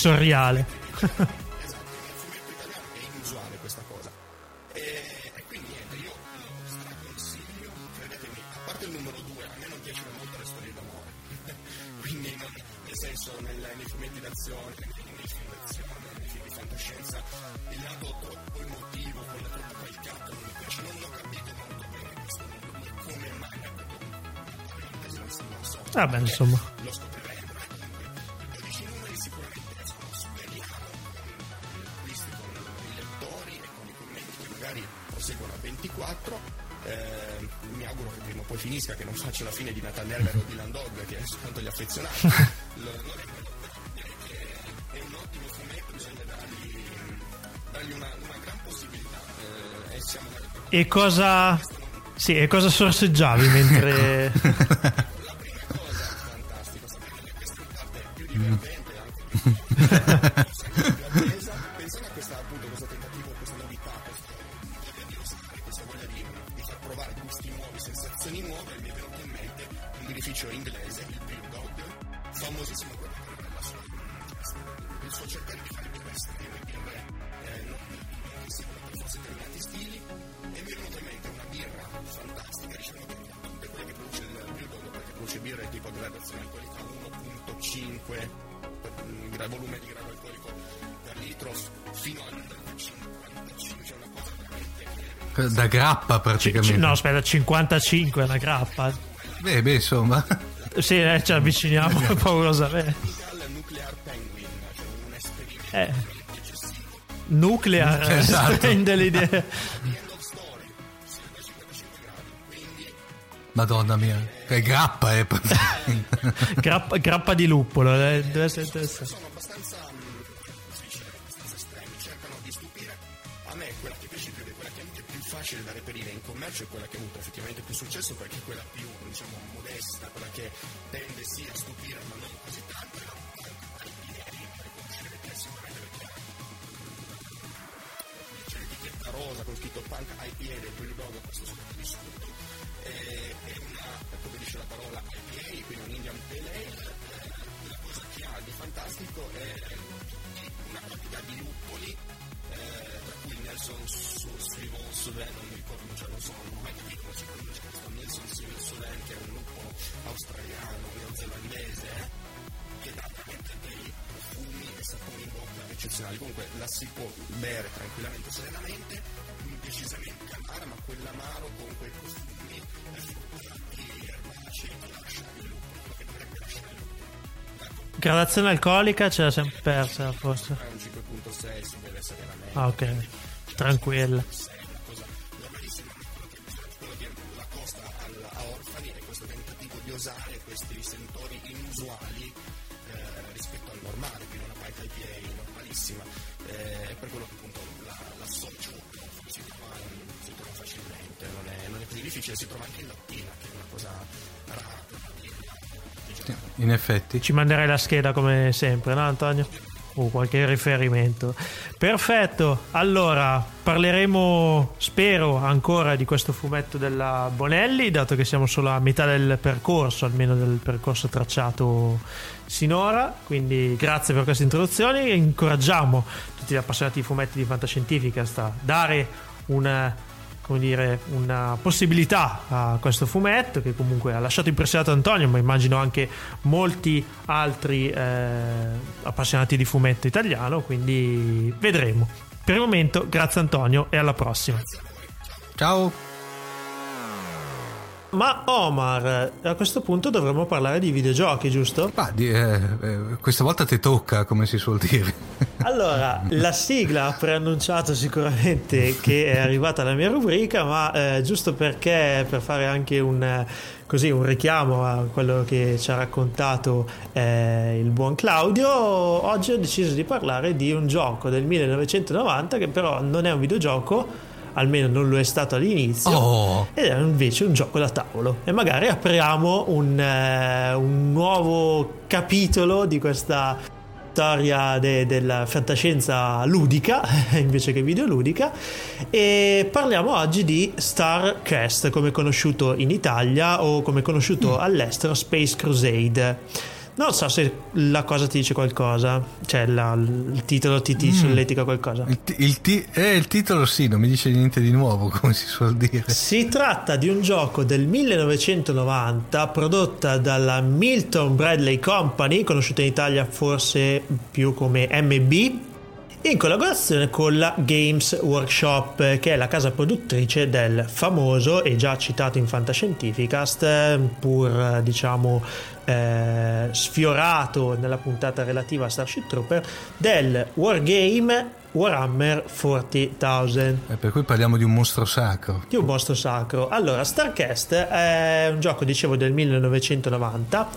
Sensoriale. Esatto, nel. E, quindi niente, io lo straconsiglio, credetemi, a parte il numero 2, a me non piacciono molto le storie d'amore. quindi nel senso nei fumetti d'azione, nei, film di fantascienza, il lato emotivo, quello troppo calcato, non l'ho capito molto bene questo numero 2, come mai non so. Vabbè, insomma. Faccia la fine di Nathaniel o di Landog, che è soltanto gli affezionati. [LAUGHS] Lo, lo che è un ottimo fumetto, bisogna dargli, dargli una, una gran possibilità. Eh, e siamo E cosa... Sì, e cosa sorseggiavi mentre... [LAUGHS] praticamente. No, aspetta, 55 è una grappa. Beh, beh, insomma. Sì, eh, ci avviciniamo [LAUGHS] paurosamente. al nuclear Eh. Nuclear Esatto. rende l'idea. end of story sì, da 55 gradi quindi Madonna mia. Che grappa è praticamente. [LAUGHS] Grappa, grappa di luppolo, eh, deve essere interessante. Facile da reperire in commercio è quella che ha avuto effettivamente più successo perché è quella più diciamo modesta quella che tende sì a stupire ma non così tanto e la ai piedi riconoscerete sicuramente perché c'è l'etichetta rosa con scritto punk IPA del Brew Dog questo sotto di sotto è una come dice la parola IPA quindi un Indian Pale Ale Eh, la cosa che ha di fantastico è una quantità di luppoli eh, Nelson Sullivan Sudan non mi ricordo cioè non so non ho mai capito si pronuncia questo Nelson Sudan che è un luppolo australiano neozelandese eh, che dà veramente dei profumi e sapori in bocca eccezionali comunque la si può bere tranquillamente serenamente decisamente amara ma quell'amaro con quei profumi e fruttati erbacei che lascia il quello che dovrebbe lasciare il luppolo Gradazione alcolica ce l'ha sempre persa, forse. è un 5.6 si deve essere la media Ah, ok. Tranquilla. osare questi sentori inusuali eh, rispetto al normale quindi una pipe IPA normalissima eh, per quello che appunto la, l'associo si trova, si trova facilmente non è, non è così difficile si trova anche in lattina che è una cosa rara per la. In effetti. Ci manderai la scheda come sempre, no Antonio? O qualche riferimento. Perfetto, allora parleremo, spero, ancora di questo fumetto della Bonelli, dato che siamo solo a metà del percorso, almeno del percorso tracciato sinora. Quindi grazie per queste introduzioni incoraggiamo tutti gli appassionati di fumetti di fantascientifica a dare una come dire, una possibilità a questo fumetto che comunque ha lasciato impressionato Antonio, ma immagino anche molti altri eh, appassionati di fumetto italiano, quindi vedremo. Per il momento, grazie Antonio e alla prossima. Ciao. Ma Omar, a questo punto dovremmo parlare di videogiochi, giusto? Ma di- eh, eh, questa volta ti tocca, come si suol dire. [LAUGHS] Allora, la sigla ha preannunciato sicuramente che è arrivata la mia rubrica, ma eh, giusto perché per fare anche un, così, un richiamo a quello che ci ha raccontato eh, il buon Claudio, oggi ho deciso di parlare di un gioco del 1990 che però non è un videogioco, almeno non lo è stato all'inizio, Oh. ed è invece un gioco da tavolo. E magari apriamo un, eh, un nuovo capitolo di questa storia de- della fantascienza ludica [LAUGHS] invece che videoludica e parliamo oggi di Starcast come conosciuto in Italia o come conosciuto mm. all'estero Space Crusade non so se la cosa ti dice qualcosa, cioè la, il titolo ti, ti mm. solletica qualcosa. Il, il, ti, eh, il, titolo sì, non mi dice niente di nuovo, [LAUGHS] come si suol dire. Si tratta di un gioco del 1990 prodotta dalla Milton Bradley Company, conosciuta in Italia forse più come MB, in collaborazione con la Games Workshop, che è la casa produttrice del famoso e già citato in Fantascientificast, pur diciamo eh, sfiorato nella puntata relativa a Starship Trooper, del Wargame Warhammer 40.000. E per cui parliamo di un mostro sacro. Di un mostro sacro. Allora, Starcast è un gioco, dicevo, del 1990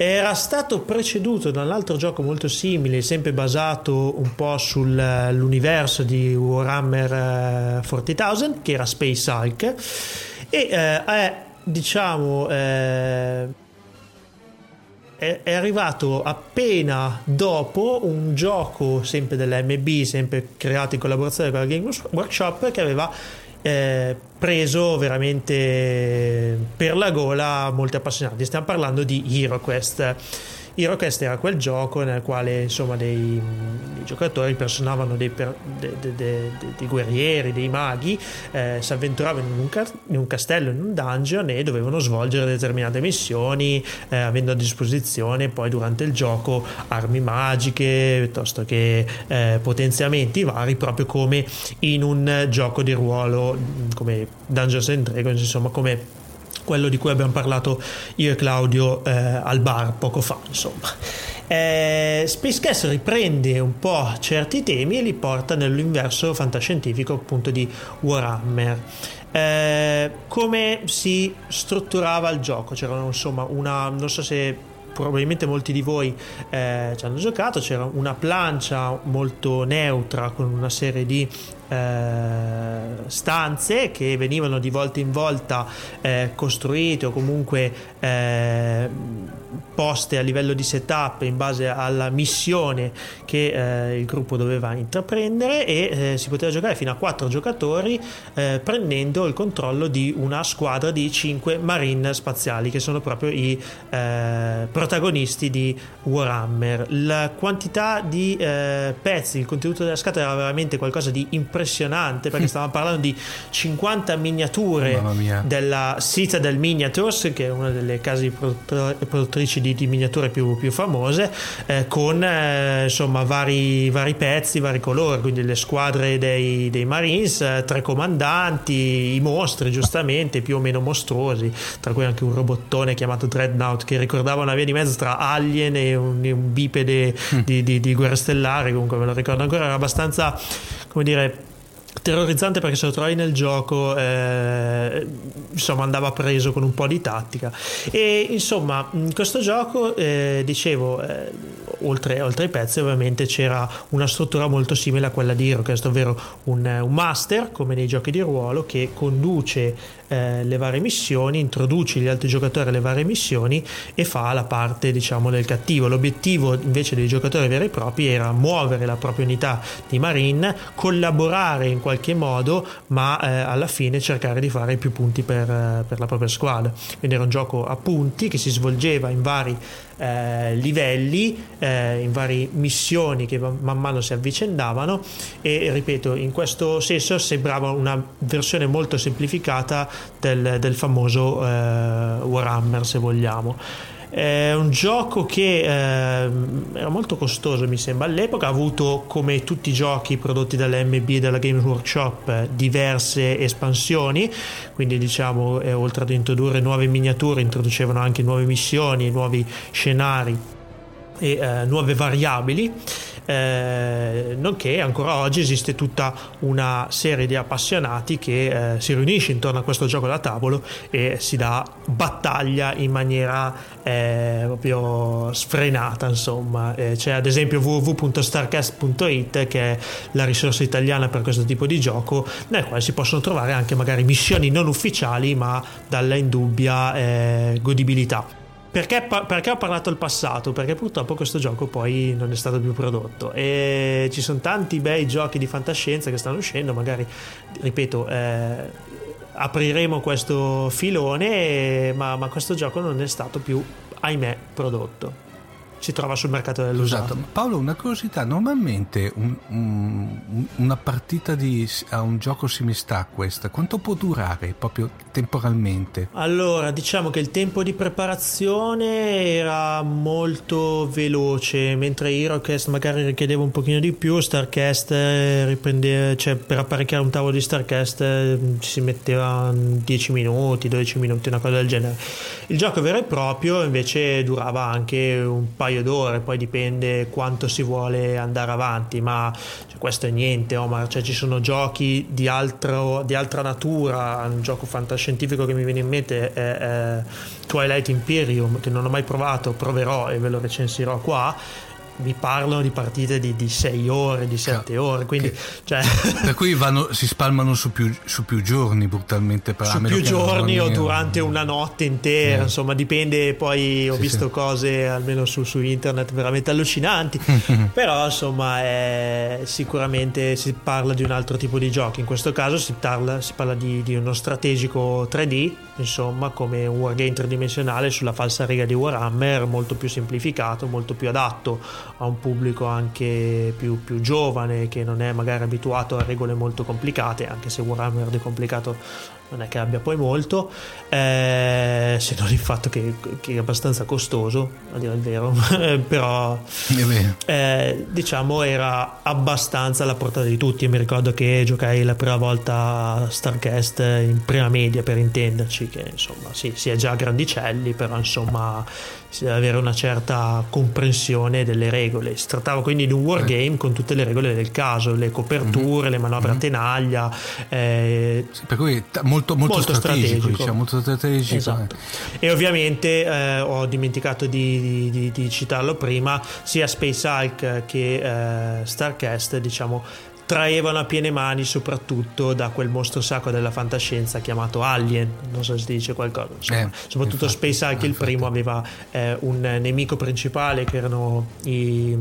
era stato preceduto da un altro gioco molto simile, sempre basato un po' sull'universo di Warhammer 40.000, eh, che era Space Hulk, e eh, è, diciamo, eh, è, arrivato appena dopo un gioco sempre dell'MB, sempre creato in collaborazione con la Game Workshop, che aveva eh, preso veramente per la gola molti appassionati. Stiamo parlando di HeroQuest HeroQuest era quel gioco nel quale insomma dei, dei giocatori personavano dei, per, de, de, de, dei, guerrieri, dei maghi, eh, si avventuravano in un, in un, castello, in un dungeon e dovevano svolgere determinate missioni, eh, avendo a disposizione poi durante il gioco armi magiche piuttosto che eh, potenziamenti vari, proprio come in un gioco di ruolo come Dungeons and Dragons, insomma come quello di cui abbiamo parlato io e Claudio eh, al bar poco fa, insomma. Eh, Spacecast riprende un po' certi temi e li porta nell'universo fantascientifico appunto di Warhammer. Eh, come si strutturava il gioco? C'era insomma una, non so se probabilmente molti di voi eh, ci hanno giocato, c'era una plancia molto neutra con una serie di eh, stanze che venivano di volta in volta eh, costruite o comunque eh, poste a livello di setup in base alla missione che eh, il gruppo doveva intraprendere e eh, si poteva giocare fino a 4 giocatori eh, prendendo il controllo di una squadra di 5 marine spaziali che sono proprio i protagonisti di Warhammer. La quantità di pezzi il contenuto della scatola era veramente qualcosa di impressionante impressionante perché [LAUGHS] stavamo parlando di 50 miniature della Citadel Miniatures che è una delle case produttrici di, di miniature più, più famose eh, con eh, insomma vari, vari, pezzi, vari colori quindi le squadre dei, dei Marines eh, tre comandanti i mostri giustamente più o meno mostruosi tra cui anche un robottone chiamato Dreadnought che ricordava una via di mezzo tra Alien e un, un bipede mm. di, di, di Guerra Stellare comunque me lo ricordo ancora era abbastanza come dire terrorizzante perché se lo trovavi nel gioco eh, insomma andava preso con un po' di tattica e insomma in questo gioco eh, dicevo eh, oltre, oltre, ai pezzi ovviamente c'era una struttura molto simile a quella di HeroQuest ovvero un, un master come nei giochi di ruolo che conduce eh, le varie missioni, introduce gli altri giocatori alle varie missioni e fa la parte diciamo del cattivo. L'obiettivo invece dei giocatori veri e propri era muovere la propria unità di Marine, collaborare in qualche modo, ma eh, alla fine cercare di fare più punti per, eh, per la propria squadra. Quindi era un gioco a punti che si svolgeva in vari eh, livelli, eh, in varie missioni che man mano si avvicendavano e ripeto, in questo senso sembrava una versione molto semplificata del, del famoso eh, Warhammer se vogliamo. È un gioco che eh, era molto costoso, mi sembra. All'epoca ha avuto, come tutti i giochi prodotti dall'MB e dalla Games Workshop, diverse espansioni. Quindi, diciamo, eh, oltre ad introdurre nuove miniature, introducevano anche nuove missioni, nuovi scenari e eh, nuove variabili eh, nonché ancora oggi esiste tutta una serie di appassionati che eh, si riunisce intorno a questo gioco da tavolo e si dà battaglia in maniera eh, proprio sfrenata insomma. Eh, c'è ad esempio www.starcast.it che è la risorsa italiana per questo tipo di gioco nel quale si possono trovare anche magari missioni non ufficiali ma dalla indubbia eh, godibilità perché, perché ho parlato al passato? Perché purtroppo questo gioco poi non è stato più prodotto e ci sono tanti bei giochi di fantascienza che stanno uscendo, magari, ripeto, eh, apriremo questo filone, ma, ma questo gioco non è stato più, ahimè, prodotto si trova sul mercato dell'usato. Esatto. Paolo, una curiosità, normalmente un, un, una partita di, a un gioco simile a questa, quanto può durare proprio temporalmente? Allora, diciamo che il tempo di preparazione era molto veloce, mentre HeroQuest magari richiedeva un pochino di più, StarCast eh, riprendeva, cioè per apparecchiare un tavolo di StarCast eh, ci si metteva 10 minuti, 12 minuti, una cosa del genere. Il gioco vero e proprio invece durava anche un paio paio d'ore, poi dipende quanto si vuole andare avanti, ma cioè, questo è niente, Omar, cioè, ci sono giochi di, altro, di, altra natura, un gioco fantascientifico che mi viene in mente è, è Twilight Imperium, che non ho mai provato, proverò e ve lo recensirò qua mi parlano di partite di, 6 ore, di 7 ore, quindi... Cioè... [LAUGHS] Per cui vanno, si spalmano su più, su più, giorni brutalmente. Per su più giorni o durante una notte intera, sì. insomma dipende, poi ho sì, visto sì. cose almeno su, su, internet veramente allucinanti, [LAUGHS] però insomma è, sicuramente si parla di un altro tipo di giochi, in questo caso si parla, si parla di, di uno strategico 3D, insomma come un wargame tridimensionale sulla falsa riga di Warhammer, molto più semplificato, molto più adatto a un pubblico anche più, più, giovane che non è magari abituato a regole molto complicate, anche se Warhammer di complicato non è che abbia poi molto, eh, se non il fatto che, che, è abbastanza costoso, a dire il vero, [LAUGHS] però eh, diciamo era abbastanza alla portata di tutti. Io mi ricordo che giocai la prima volta a Starcast in prima media per intenderci, che insomma sì, si è già grandicelli, però insomma si deve avere una certa comprensione delle regole. Si trattava quindi di un wargame con tutte le regole del caso, le coperture, mm-hmm. le manovre mm-hmm. a tenaglia. Eh, per cui molto, molto, molto strategico, strategico. Diciamo, molto strategico. Esatto. E ovviamente eh, ho dimenticato di, di, di, citarlo prima, sia Space Hulk che eh, Starcast, diciamo traevano a piene mani soprattutto da quel mostro sacro della fantascienza chiamato Alien, non so se ti dice qualcosa, Insomma, eh, soprattutto infatti, Space Hulk il primo aveva eh, un nemico principale che erano i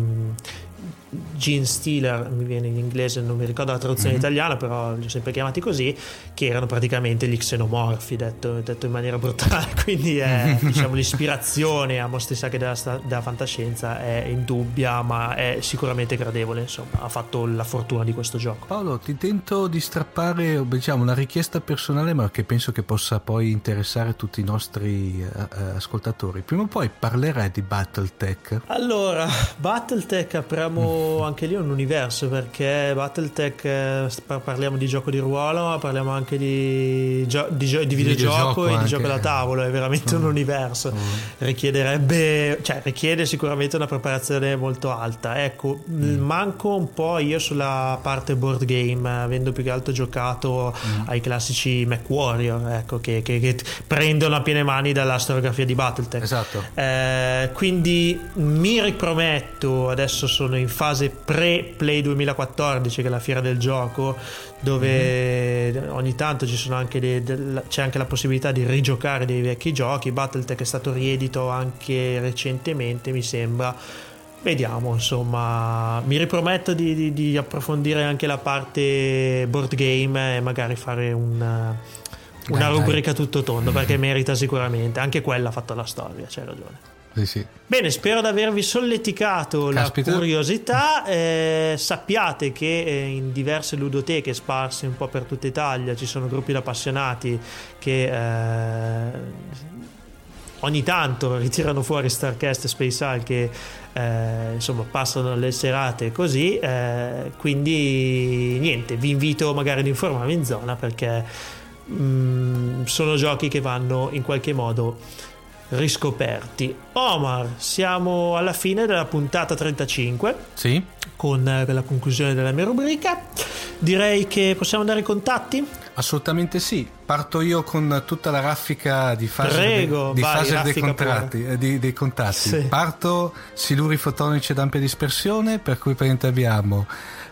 Gene Stealer, mi viene in inglese, non mi ricordo la traduzione mm-hmm. italiana, però li ho sempre chiamati così, che erano praticamente gli xenomorfi, detto, detto in maniera brutale. [LAUGHS] Quindi è, [LAUGHS] diciamo, l'ispirazione a mostri sacri della, della, fantascienza è indubbia, ma è sicuramente gradevole. Insomma, ha fatto la fortuna di questo gioco. Paolo, ti tento di strappare diciamo, una richiesta personale, ma che penso che possa poi interessare tutti i nostri uh, ascoltatori. Prima o poi parlerai di Battletech. Allora, Battletech apriamo anche lì un universo perché Battletech eh, parliamo di gioco di ruolo, ma parliamo anche di, gio- di, gio- di videogioco, e di gioco da tavolo, è veramente mm. un universo. Mm. Richiederebbe, cioè richiede sicuramente una preparazione molto alta. Ecco, mm. manco un po' io sulla parte board game, avendo più che altro giocato mm. ai classici MacWarrior, ecco, che, che, che, prendono a piene mani dalla storiografia di Battletech. Esatto. Eh, quindi mi riprometto, adesso sono in fase fase pre-Play 2014 che è la fiera del gioco dove mm-hmm. ogni tanto ci sono anche dei, del, c'è anche la possibilità di rigiocare dei vecchi giochi. Battletech è stato riedito anche recentemente mi sembra. Vediamo insomma. Mi riprometto di, di, di approfondire anche la parte board game e magari fare un una rubrica tutto tondo perché merita sicuramente. Anche quella ha fatto la storia c'hai ragione sì, sì. Bene, spero di avervi solleticato Caspita. la curiosità. Eh, sappiate che eh, in diverse ludoteche sparse un po' per tutta Italia ci sono gruppi di appassionati che eh, ogni tanto ritirano fuori Starcast e Space Hulk che eh, insomma passano le serate così. Eh, quindi niente, vi invito magari ad informarvi in zona perché mh, mm, sono giochi che vanno in qualche modo riscoperti. Omar, siamo alla fine della puntata 35. Sì. Con eh, la conclusione della mia rubrica. Direi che possiamo dare i contatti? Assolutamente sì. Parto io con tutta la raffica di fase, Prego, di vai, fase dei, contratti, eh, di, dei contatti. Sì. Parto siluri fotonici ad ampia dispersione, per cui abbiamo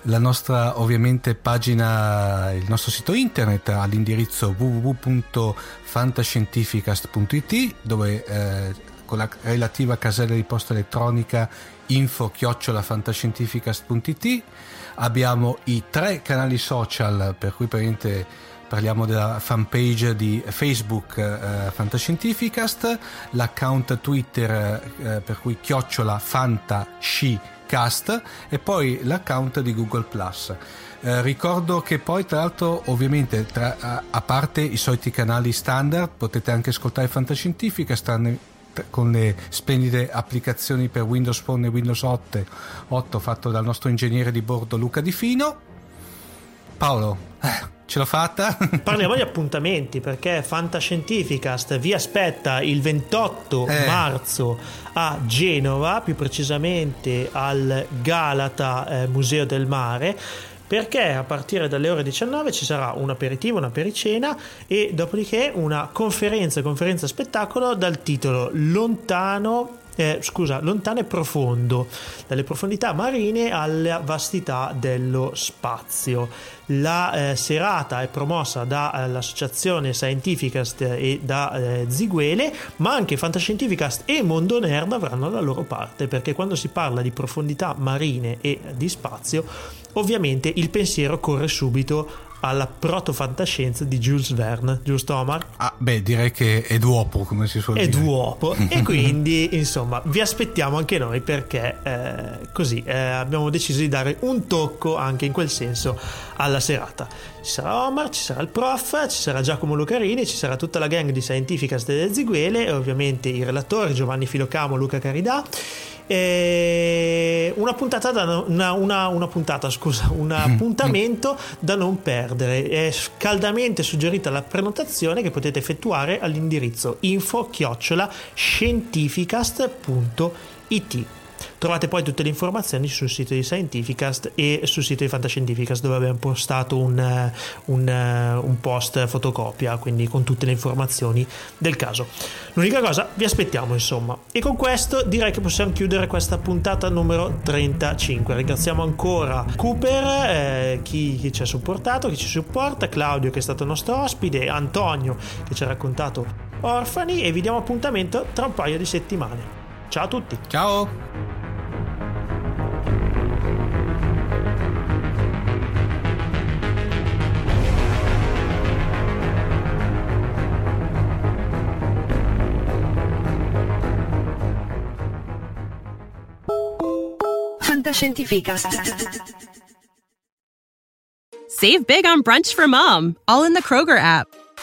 la nostra ovviamente pagina, il nostro sito internet all'indirizzo www.fantascientificast.it dove eh, con la relativa casella di posta elettronica info chiocciolafantascientificast.it abbiamo i tre canali social per cui praticamente parliamo della fanpage di Facebook eh, Fantascientificast. L'account Twitter eh, per cui chiocciola fantascicast. E poi l'account di Google Plus. Eh, ricordo che poi tra l'altro ovviamente tra, a, parte i soliti canali standard potete anche ascoltare Fantascientifica stanno con le splendide applicazioni per Windows Phone e Windows 8, 8 fatto dal nostro ingegnere di bordo Luca Di Fino Paolo eh, Ce l'ho fatta? [LAUGHS] Parliamo di appuntamenti perché Fantascientificast vi aspetta il 28 eh. marzo a Genova, più precisamente al Galata eh, Museo del Mare perché a partire dalle ore 19 ci sarà un aperitivo, una pericena e dopodiché una conferenza, conferenza spettacolo dal titolo Lontano eh, scusa, lontano e profondo, dalle profondità marine alla vastità dello spazio. La eh, serata è promossa dall'associazione Scientificast e da eh, Ziguele, ma anche Fantascientificast e Mondo Nerd avranno la loro parte, perché quando si parla di profondità marine e di spazio Ovviamente il pensiero corre subito alla proto-fantascienza di Jules Verne, giusto Omar? Ah, beh, direi che è duopo, come si suol è dire. È duopo. [LAUGHS] e quindi, insomma, vi aspettiamo anche noi perché eh, così eh, abbiamo deciso di dare un tocco anche in quel senso alla serata. Ci sarà Omar, ci sarà il prof, ci sarà Giacomo Lucarini, ci sarà tutta la gang di Scientificas delle Ziguele e ovviamente i relatori Giovanni Filocamo, Luca Caridà eh, una puntata da una, una, una puntata, scusa, [LAUGHS] un appuntamento da non perdere. È caldamente suggerita la prenotazione che potete effettuare all'indirizzo info chiocciola scientificast.it. Trovate poi tutte le informazioni sul sito di Scientificast e sul sito di Fantascientificast dove abbiamo postato un, eh, un, eh, un, post fotocopia, quindi con tutte le informazioni del caso. L'unica cosa, vi aspettiamo insomma. E con questo direi che possiamo chiudere questa puntata numero 35. Ringraziamo ancora Cooper, eh, chi, chi ci ha supportato, chi ci supporta, Claudio che è stato nostro ospite, Antonio che ci ha raccontato Orfani e vi diamo appuntamento tra un paio di settimane. Ciao a tutti. Ciao. Fantascientifica. Save big on brunch for mom, all in the Kroger app.